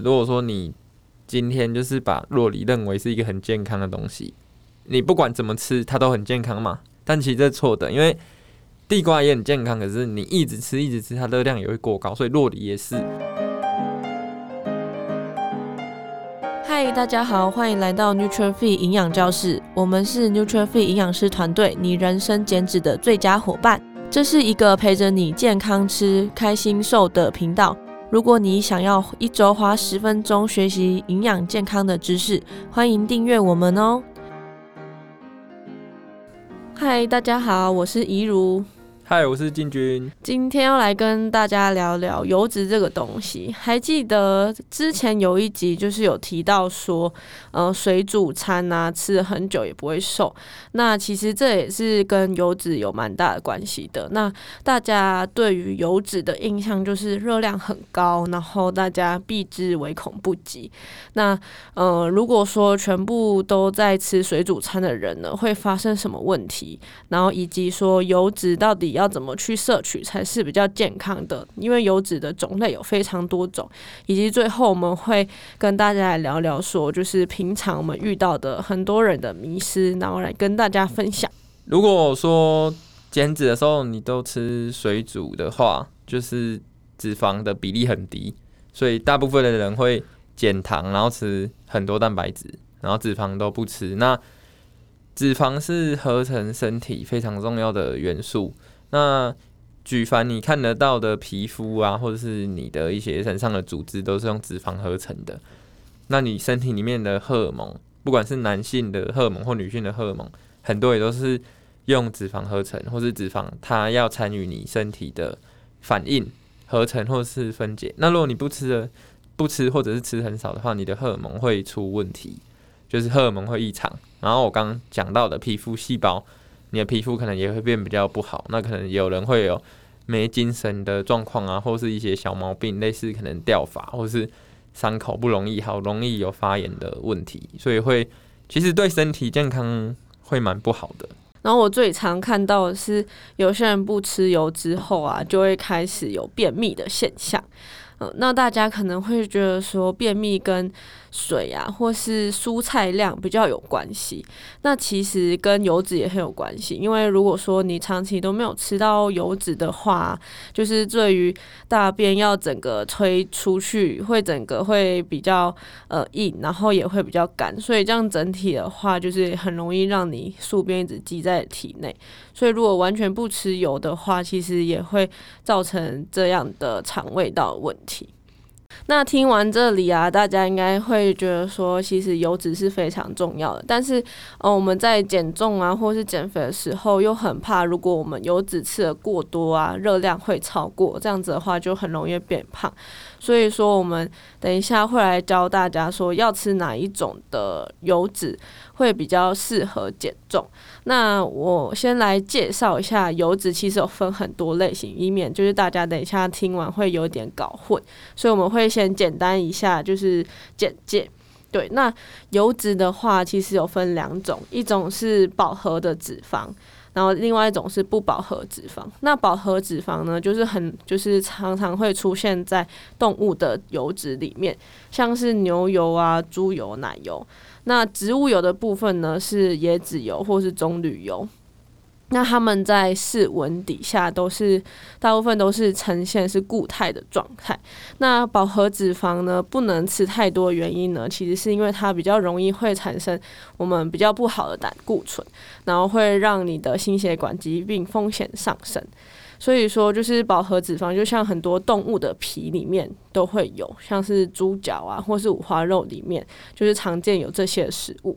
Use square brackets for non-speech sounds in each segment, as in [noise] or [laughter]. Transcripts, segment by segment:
如果说你今天就是把洛梨认为是一个很健康的东西，你不管怎么吃，它都很健康嘛？但其实这是错的，因为地瓜也很健康，可是你一直吃一直吃，它热量也会过高，所以洛梨也是。嗨，大家好，欢迎来到 Nuture Fit 营养教室，我们是 Nuture Fit 营养师团队，你人生减脂的最佳伙伴。这是一个陪着你健康吃、开心瘦的频道。如果你想要一周花十分钟学习营养健康的知识，欢迎订阅我们哦。嗨，大家好，我是怡如。嗨，我是进军。今天要来跟大家聊聊油脂这个东西。还记得之前有一集就是有提到说，呃，水煮餐啊，吃了很久也不会瘦。那其实这也是跟油脂有蛮大的关系的。那大家对于油脂的印象就是热量很高，然后大家避之唯恐不及。那呃，如果说全部都在吃水煮餐的人呢，会发生什么问题？然后以及说油脂到底要要怎么去摄取才是比较健康的？因为油脂的种类有非常多种，以及最后我们会跟大家来聊聊说，就是平常我们遇到的很多人的迷失，然后来跟大家分享。如果说减脂的时候你都吃水煮的话，就是脂肪的比例很低，所以大部分的人会减糖，然后吃很多蛋白质，然后脂肪都不吃。那脂肪是合成身体非常重要的元素。那举凡你看得到的皮肤啊，或者是你的一些身上的组织，都是用脂肪合成的。那你身体里面的荷尔蒙，不管是男性的荷尔蒙或女性的荷尔蒙，很多也都是用脂肪合成，或是脂肪它要参与你身体的反应合成或是分解。那如果你不吃的不吃，或者是吃很少的话，你的荷尔蒙会出问题，就是荷尔蒙会异常。然后我刚讲到的皮肤细胞。你的皮肤可能也会变比较不好，那可能有人会有没精神的状况啊，或是一些小毛病，类似可能掉发，或是伤口不容易好，容易有发炎的问题，所以会其实对身体健康会蛮不好的。然后我最常看到的是，有些人不吃油之后啊，就会开始有便秘的现象。嗯，那大家可能会觉得说，便秘跟水啊，或是蔬菜量比较有关系。那其实跟油脂也很有关系，因为如果说你长期都没有吃到油脂的话，就是对于大便要整个推出去，会整个会比较呃硬，然后也会比较干，所以这样整体的话，就是很容易让你宿便一直积在体内。所以如果完全不吃油的话，其实也会造成这样的肠胃道问题。那听完这里啊，大家应该会觉得说，其实油脂是非常重要的。但是，呃，我们在减重啊，或是减肥的时候，又很怕，如果我们油脂吃的过多啊，热量会超过，这样子的话，就很容易变胖。所以说，我们等一下会来教大家说，要吃哪一种的油脂会比较适合减重。那我先来介绍一下油脂，其实有分很多类型，以免就是大家等一下听完会有点搞混。所以我们会先简单一下，就是简介。对，那油脂的话，其实有分两种，一种是饱和的脂肪。然后另外一种是不饱和脂肪，那饱和脂肪呢，就是很就是常常会出现在动物的油脂里面，像是牛油啊、猪油、奶油。那植物油的部分呢，是椰子油或是棕榈油。那它们在室温底下都是大部分都是呈现是固态的状态。那饱和脂肪呢，不能吃太多，原因呢，其实是因为它比较容易会产生我们比较不好的胆固醇，然后会让你的心血管疾病风险上升。所以说，就是饱和脂肪，就像很多动物的皮里面都会有，像是猪脚啊，或是五花肉里面，就是常见有这些食物。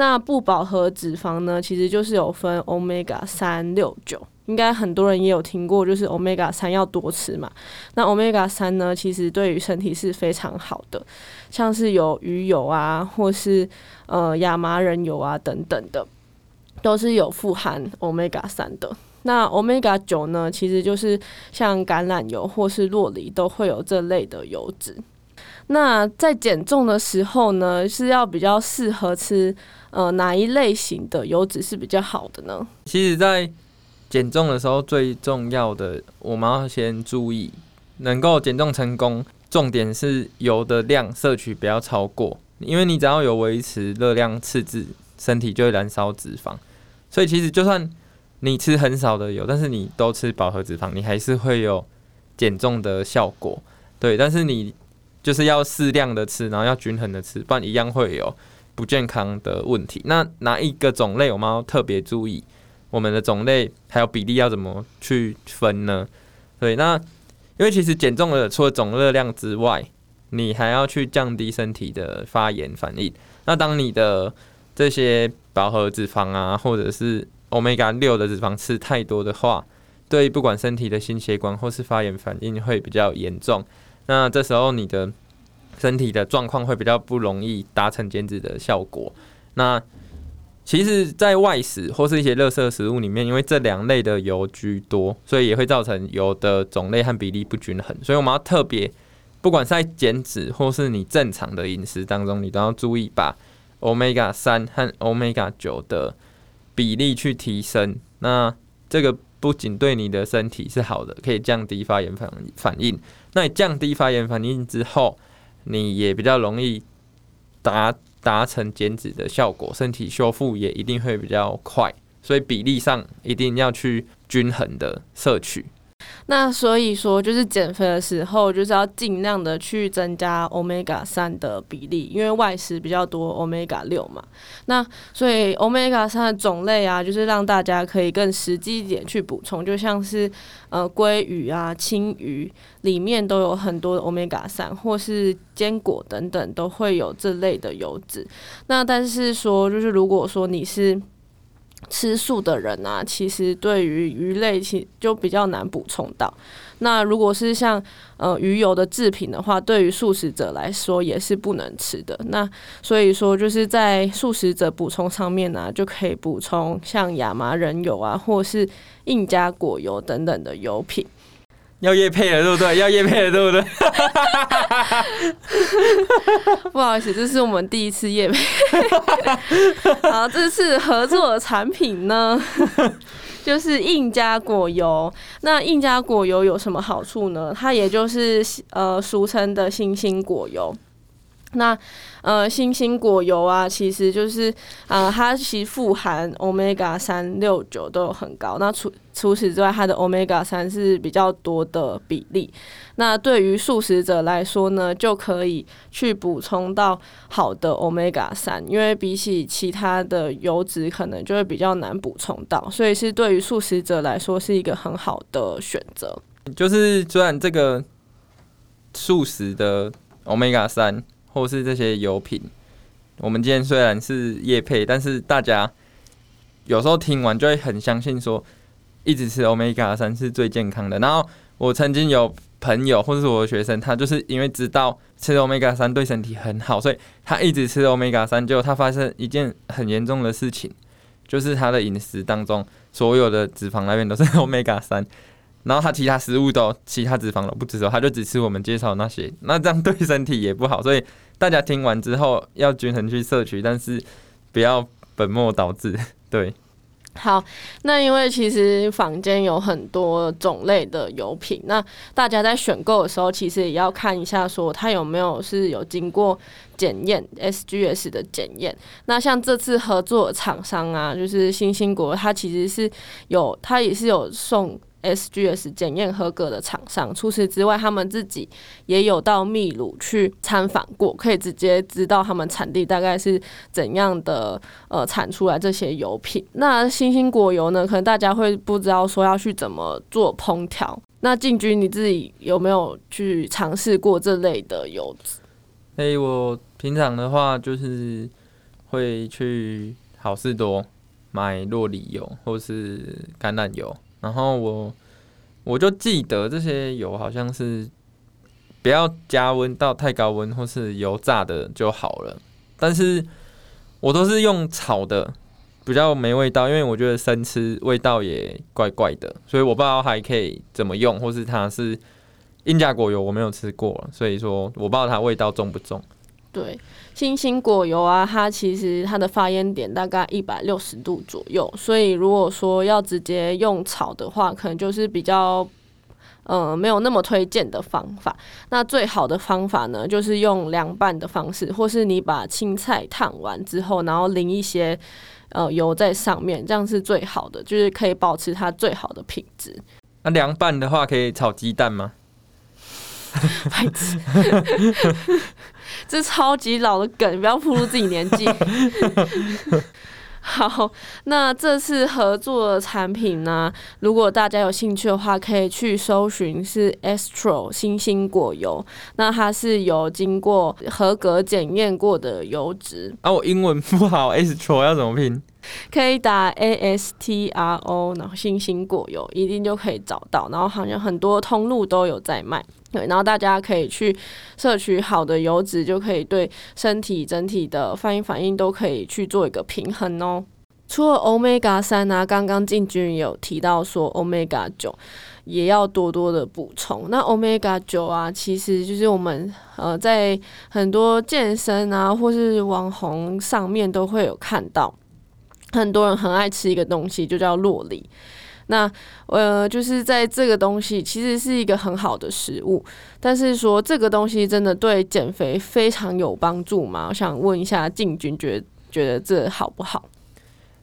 那不饱和脂肪呢，其实就是有分 Omega 三六九，应该很多人也有听过，就是 Omega 三要多吃嘛。那 Omega 三呢，其实对于身体是非常好的，像是有鱼油啊，或是呃亚麻仁油啊等等的，都是有富含 Omega 三的。那 Omega 九呢，其实就是像橄榄油或是洛梨都会有这类的油脂。那在减重的时候呢，是要比较适合吃。呃，哪一类型的油脂是比较好的呢？其实，在减重的时候，最重要的我们要先注意，能够减重成功，重点是油的量摄取不要超过，因为你只要有维持热量赤字，身体就会燃烧脂肪。所以其实就算你吃很少的油，但是你都吃饱和脂肪，你还是会有减重的效果。对，但是你就是要适量的吃，然后要均衡的吃，不然一样会有不健康的问题。那哪一个种类我们要特别注意？我们的种类还有比例要怎么去分呢？对，那因为其实减重的除了总热量之外，你还要去降低身体的发炎反应。那当你的这些饱和脂肪啊，或者是 Omega 六的脂肪吃太多的话，对不管身体的心血管或是发炎反应会比较严重。那这时候你的身体的状况会比较不容易达成减脂的效果。那其实，在外食或是一些垃圾食物里面，因为这两类的油居多，所以也会造成油的种类和比例不均衡。所以我们要特别，不管是在减脂或是你正常的饮食当中，你都要注意把 Omega 三和 Omega 九的比例去提升。那这个不仅对你的身体是好的，可以降低发炎反反应。那你降低发炎反应之后，你也比较容易达。达成减脂的效果，身体修复也一定会比较快，所以比例上一定要去均衡的摄取。那所以说，就是减肥的时候，就是要尽量的去增加 Omega 三的比例，因为外食比较多 Omega 六嘛。那所以 Omega 三的种类啊，就是让大家可以更实际一点去补充，就像是呃鲑鱼啊、青鱼里面都有很多的 Omega 三，或是坚果等等都会有这类的油脂。那但是说，就是如果说你是吃素的人啊，其实对于鱼类其就比较难补充到。那如果是像呃鱼油的制品的话，对于素食者来说也是不能吃的。那所以说就是在素食者补充上面呢、就可以补充像亚麻仁油啊，或是印加果油等等的油品。要叶配了，对不对？要叶配了，对不对？[laughs] [laughs] 不好意思，这是我们第一次验配。[laughs] 好，这次合作的产品呢，[laughs] 就是印加果油。那印加果油有什么好处呢？它也就是呃俗称的星星果油。那呃，星星果油啊，其实就是呃，它其实富含 Omega 三六九都有很高。那除除此之外，它的 Omega 三是比较多的比例。那对于素食者来说呢，就可以去补充到好的 Omega 三，因为比起其他的油脂，可能就会比较难补充到，所以是对于素食者来说是一个很好的选择。就是虽然这个素食的 Omega 三。或是这些油品，我们今天虽然是夜配，但是大家有时候听完就会很相信说，一直吃 Omega 三是最健康的。然后我曾经有朋友或者是我的学生，他就是因为知道吃 Omega 三对身体很好，所以他一直吃 Omega 三，结果他发生一件很严重的事情，就是他的饮食当中所有的脂肪来源都是 [laughs] Omega 三。然后他其他食物都，其他脂肪都不吃，他就只吃我们介绍那些，那这样对身体也不好。所以大家听完之后要均衡去摄取，但是不要本末倒置。[laughs] 对，好，那因为其实坊间有很多种类的油品，那大家在选购的时候，其实也要看一下，说它有没有是有经过检验 SGS 的检验。那像这次合作厂商啊，就是星星国，它其实是有，它也是有送。SGS 检验合格的厂商，除此之外，他们自己也有到秘鲁去参访过，可以直接知道他们产地大概是怎样的，呃，产出来这些油品。那星星果油呢？可能大家会不知道说要去怎么做烹调。那进军你自己有没有去尝试过这类的油脂？哎、欸，我平常的话就是会去好事多买洛里油或是橄榄油。然后我我就记得这些油好像是不要加温到太高温或是油炸的就好了，但是我都是用炒的，比较没味道，因为我觉得生吃味道也怪怪的，所以我不知道还可以怎么用，或是它是印加果油我没有吃过，所以说我不知道它味道重不重。对，星星果油啊，它其实它的发烟点大概一百六十度左右，所以如果说要直接用炒的话，可能就是比较呃没有那么推荐的方法。那最好的方法呢，就是用凉拌的方式，或是你把青菜烫完之后，然后淋一些呃油在上面，这样是最好的，就是可以保持它最好的品质。那凉拌的话，可以炒鸡蛋吗？[laughs] 白痴，这超级老的梗，不要暴露自己年纪。[laughs] 好，那这次合作的产品呢，如果大家有兴趣的话，可以去搜寻是 Astro 星星果油。那它是有经过合格检验过的油脂。啊，我英文不好，Astro 要怎么拼？可以打 A S T R O，然后星星果油一定就可以找到。然后好像很多通路都有在卖。对，然后大家可以去摄取好的油脂，就可以对身体整体的反应反应都可以去做一个平衡哦。除了 Omega 三啊，刚刚进军有提到说 Omega 九也要多多的补充。那 Omega 九啊，其实就是我们呃在很多健身啊或是网红上面都会有看到，很多人很爱吃一个东西，就叫洛梨。那呃，就是在这个东西其实是一个很好的食物，但是说这个东西真的对减肥非常有帮助吗？我想问一下进军，觉觉得这好不好？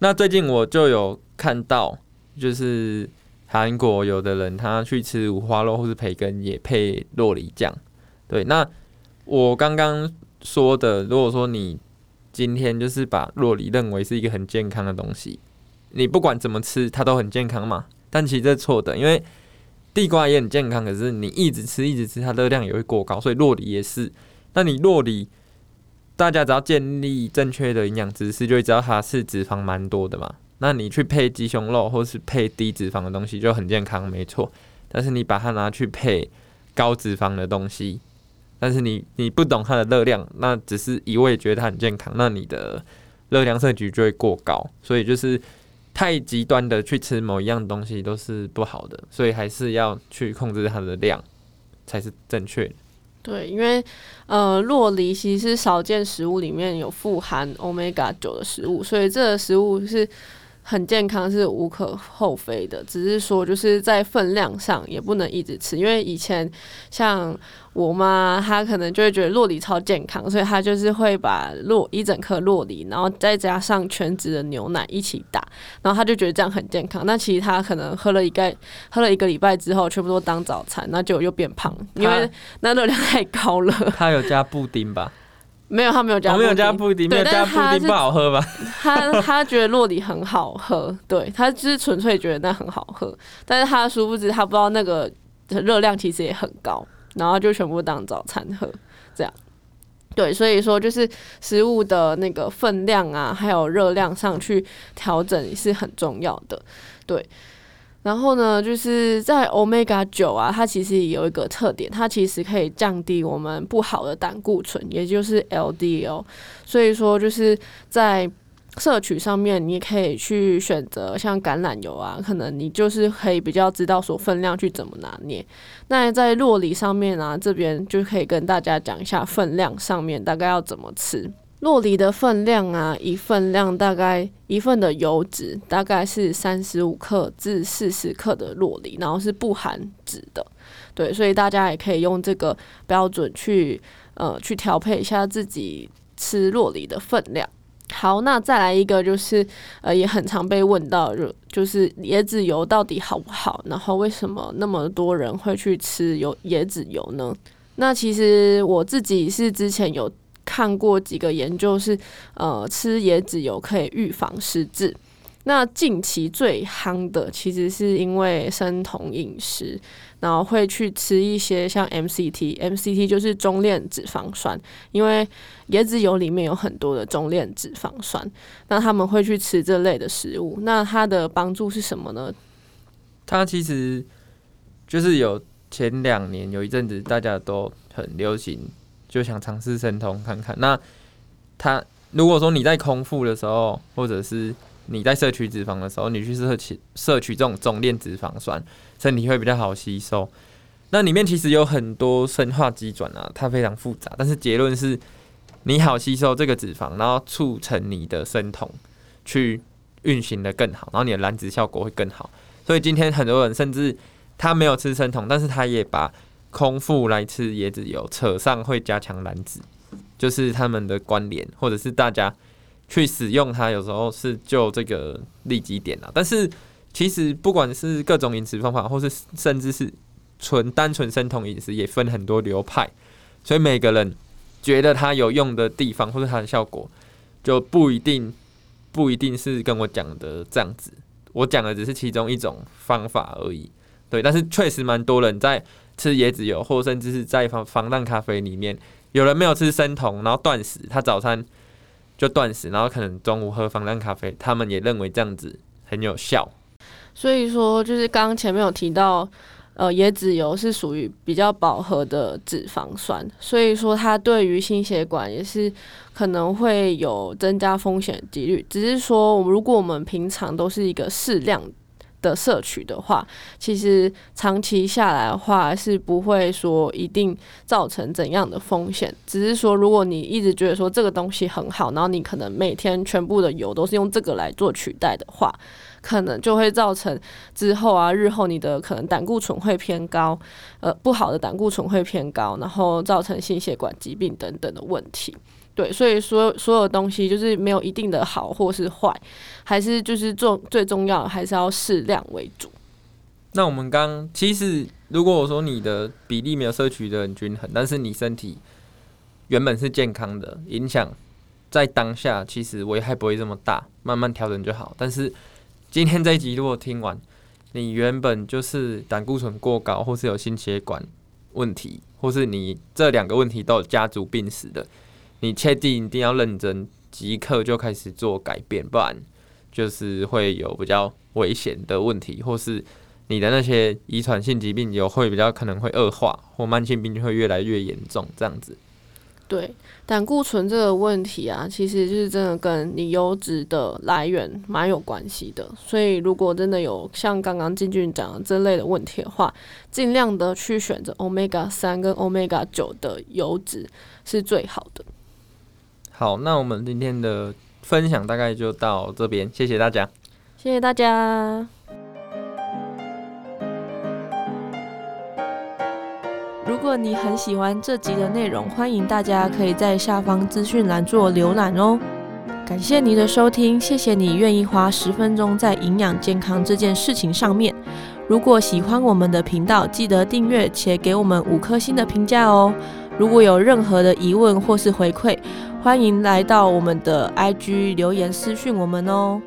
那最近我就有看到，就是韩国有的人他去吃五花肉或是培根也配洛梨酱。对，那我刚刚说的，如果说你今天就是把洛梨认为是一个很健康的东西。你不管怎么吃，它都很健康嘛？但其实这错的，因为地瓜也很健康，可是你一直吃一直吃，它热量也会过高，所以酪梨也是。那你酪梨，大家只要建立正确的营养知识，就会知道它是脂肪蛮多的嘛。那你去配鸡胸肉或是配低脂肪的东西就很健康，没错。但是你把它拿去配高脂肪的东西，但是你你不懂它的热量，那只是一味觉得它很健康，那你的热量摄取就会过高，所以就是。太极端的去吃某一样东西都是不好的，所以还是要去控制它的量才是正确的。对，因为呃，洛梨其实是少见食物里面有富含 Omega 九的食物，所以这个食物是。很健康是无可厚非的，只是说就是在分量上也不能一直吃，因为以前像我妈，她可能就会觉得洛梨超健康，所以她就是会把洛一整颗洛梨，然后再加上全脂的牛奶一起打，然后她就觉得这样很健康。那其实她可能喝了一个喝了一个礼拜之后，全部都当早餐，那就又变胖，因为那热量太高了。她有加布丁吧？没有，他没有加，没有加布丁，没有加布丁不好喝吧？他他觉得洛梨很好喝，对，他就是纯粹觉得那很好喝，但是他殊不知他不知道那个热量其实也很高，然后就全部当早餐喝，这样，对，所以说就是食物的那个分量啊，还有热量上去调整是很重要的，对。然后呢，就是在 Omega 九啊，它其实也有一个特点，它其实可以降低我们不好的胆固醇，也就是 LDL。所以说，就是在摄取上面，你可以去选择像橄榄油啊，可能你就是可以比较知道说分量去怎么拿捏。那在洛梨上面啊，这边就可以跟大家讲一下分量上面大概要怎么吃。洛梨的分量啊，一份量大概一份的油脂大概是三十五克至四十克的洛梨，然后是不含脂的，对，所以大家也可以用这个标准去呃去调配一下自己吃洛梨的分量。好，那再来一个就是呃也很常被问到，就就是椰子油到底好不好？然后为什么那么多人会去吃油椰子油呢？那其实我自己是之前有。看过几个研究是，呃，吃椰子油可以预防失智。那近期最夯的，其实是因为生酮饮食，然后会去吃一些像 MCT，MCT 就是中链脂肪酸，因为椰子油里面有很多的中链脂肪酸，那他们会去吃这类的食物。那它的帮助是什么呢？它其实就是有前两年有一阵子大家都很流行。就想尝试生酮看看。那他如果说你在空腹的时候，或者是你在摄取脂肪的时候，你去摄取摄取这种中链脂肪酸，身体会比较好吸收。那里面其实有很多生化机转啊，它非常复杂。但是结论是，你好吸收这个脂肪，然后促成你的生酮去运行得更好，然后你的燃脂效果会更好。所以今天很多人甚至他没有吃生酮，但是他也把空腹来吃椰子油扯上会加强燃脂，就是他们的关联，或者是大家去使用它，有时候是就这个利基点啊。但是其实不管是各种饮食方法，或是甚至是纯单纯生酮饮食，也分很多流派，所以每个人觉得它有用的地方，或者它的效果，就不一定不一定是跟我讲的这样子。我讲的只是其中一种方法而已。对，但是确实蛮多人在吃椰子油，或甚至是在防防弹咖啡里面，有人没有吃生酮，然后断食，他早餐就断食，然后可能中午喝防弹咖啡，他们也认为这样子很有效。所以说，就是刚刚前面有提到，呃，椰子油是属于比较饱和的脂肪酸，所以说它对于心血管也是可能会有增加风险几率。只是说，如果我们平常都是一个适量。的摄取的话，其实长期下来的话是不会说一定造成怎样的风险，只是说如果你一直觉得说这个东西很好，然后你可能每天全部的油都是用这个来做取代的话，可能就会造成之后啊，日后你的可能胆固醇会偏高，呃，不好的胆固醇会偏高，然后造成心血管疾病等等的问题。对，所以所有所有东西就是没有一定的好或是坏，还是就是重最重要的还是要适量为主。那我们刚其实如果我说你的比例没有摄取的很均衡，但是你身体原本是健康的，影响在当下其实危害不会这么大，慢慢调整就好。但是今天这一集如果听完，你原本就是胆固醇过高，或是有心血管问题，或是你这两个问题都有家族病史的。你确定一定要认真，即刻就开始做改变，不然就是会有比较危险的问题，或是你的那些遗传性疾病有会比较可能会恶化，或慢性病就会越来越严重，这样子。对，胆固醇这个问题啊，其实就是真的跟你油脂的来源蛮有关系的。所以如果真的有像刚刚金俊讲的这类的问题的话，尽量的去选择 Omega 三跟 Omega 九的油脂是最好的。好，那我们今天的分享大概就到这边，谢谢大家，谢谢大家。如果你很喜欢这集的内容，欢迎大家可以在下方资讯栏做浏览哦。感谢你的收听，谢谢你愿意花十分钟在营养健康这件事情上面。如果喜欢我们的频道，记得订阅且给我们五颗星的评价哦。如果有任何的疑问或是回馈，欢迎来到我们的 IG 留言私讯我们哦。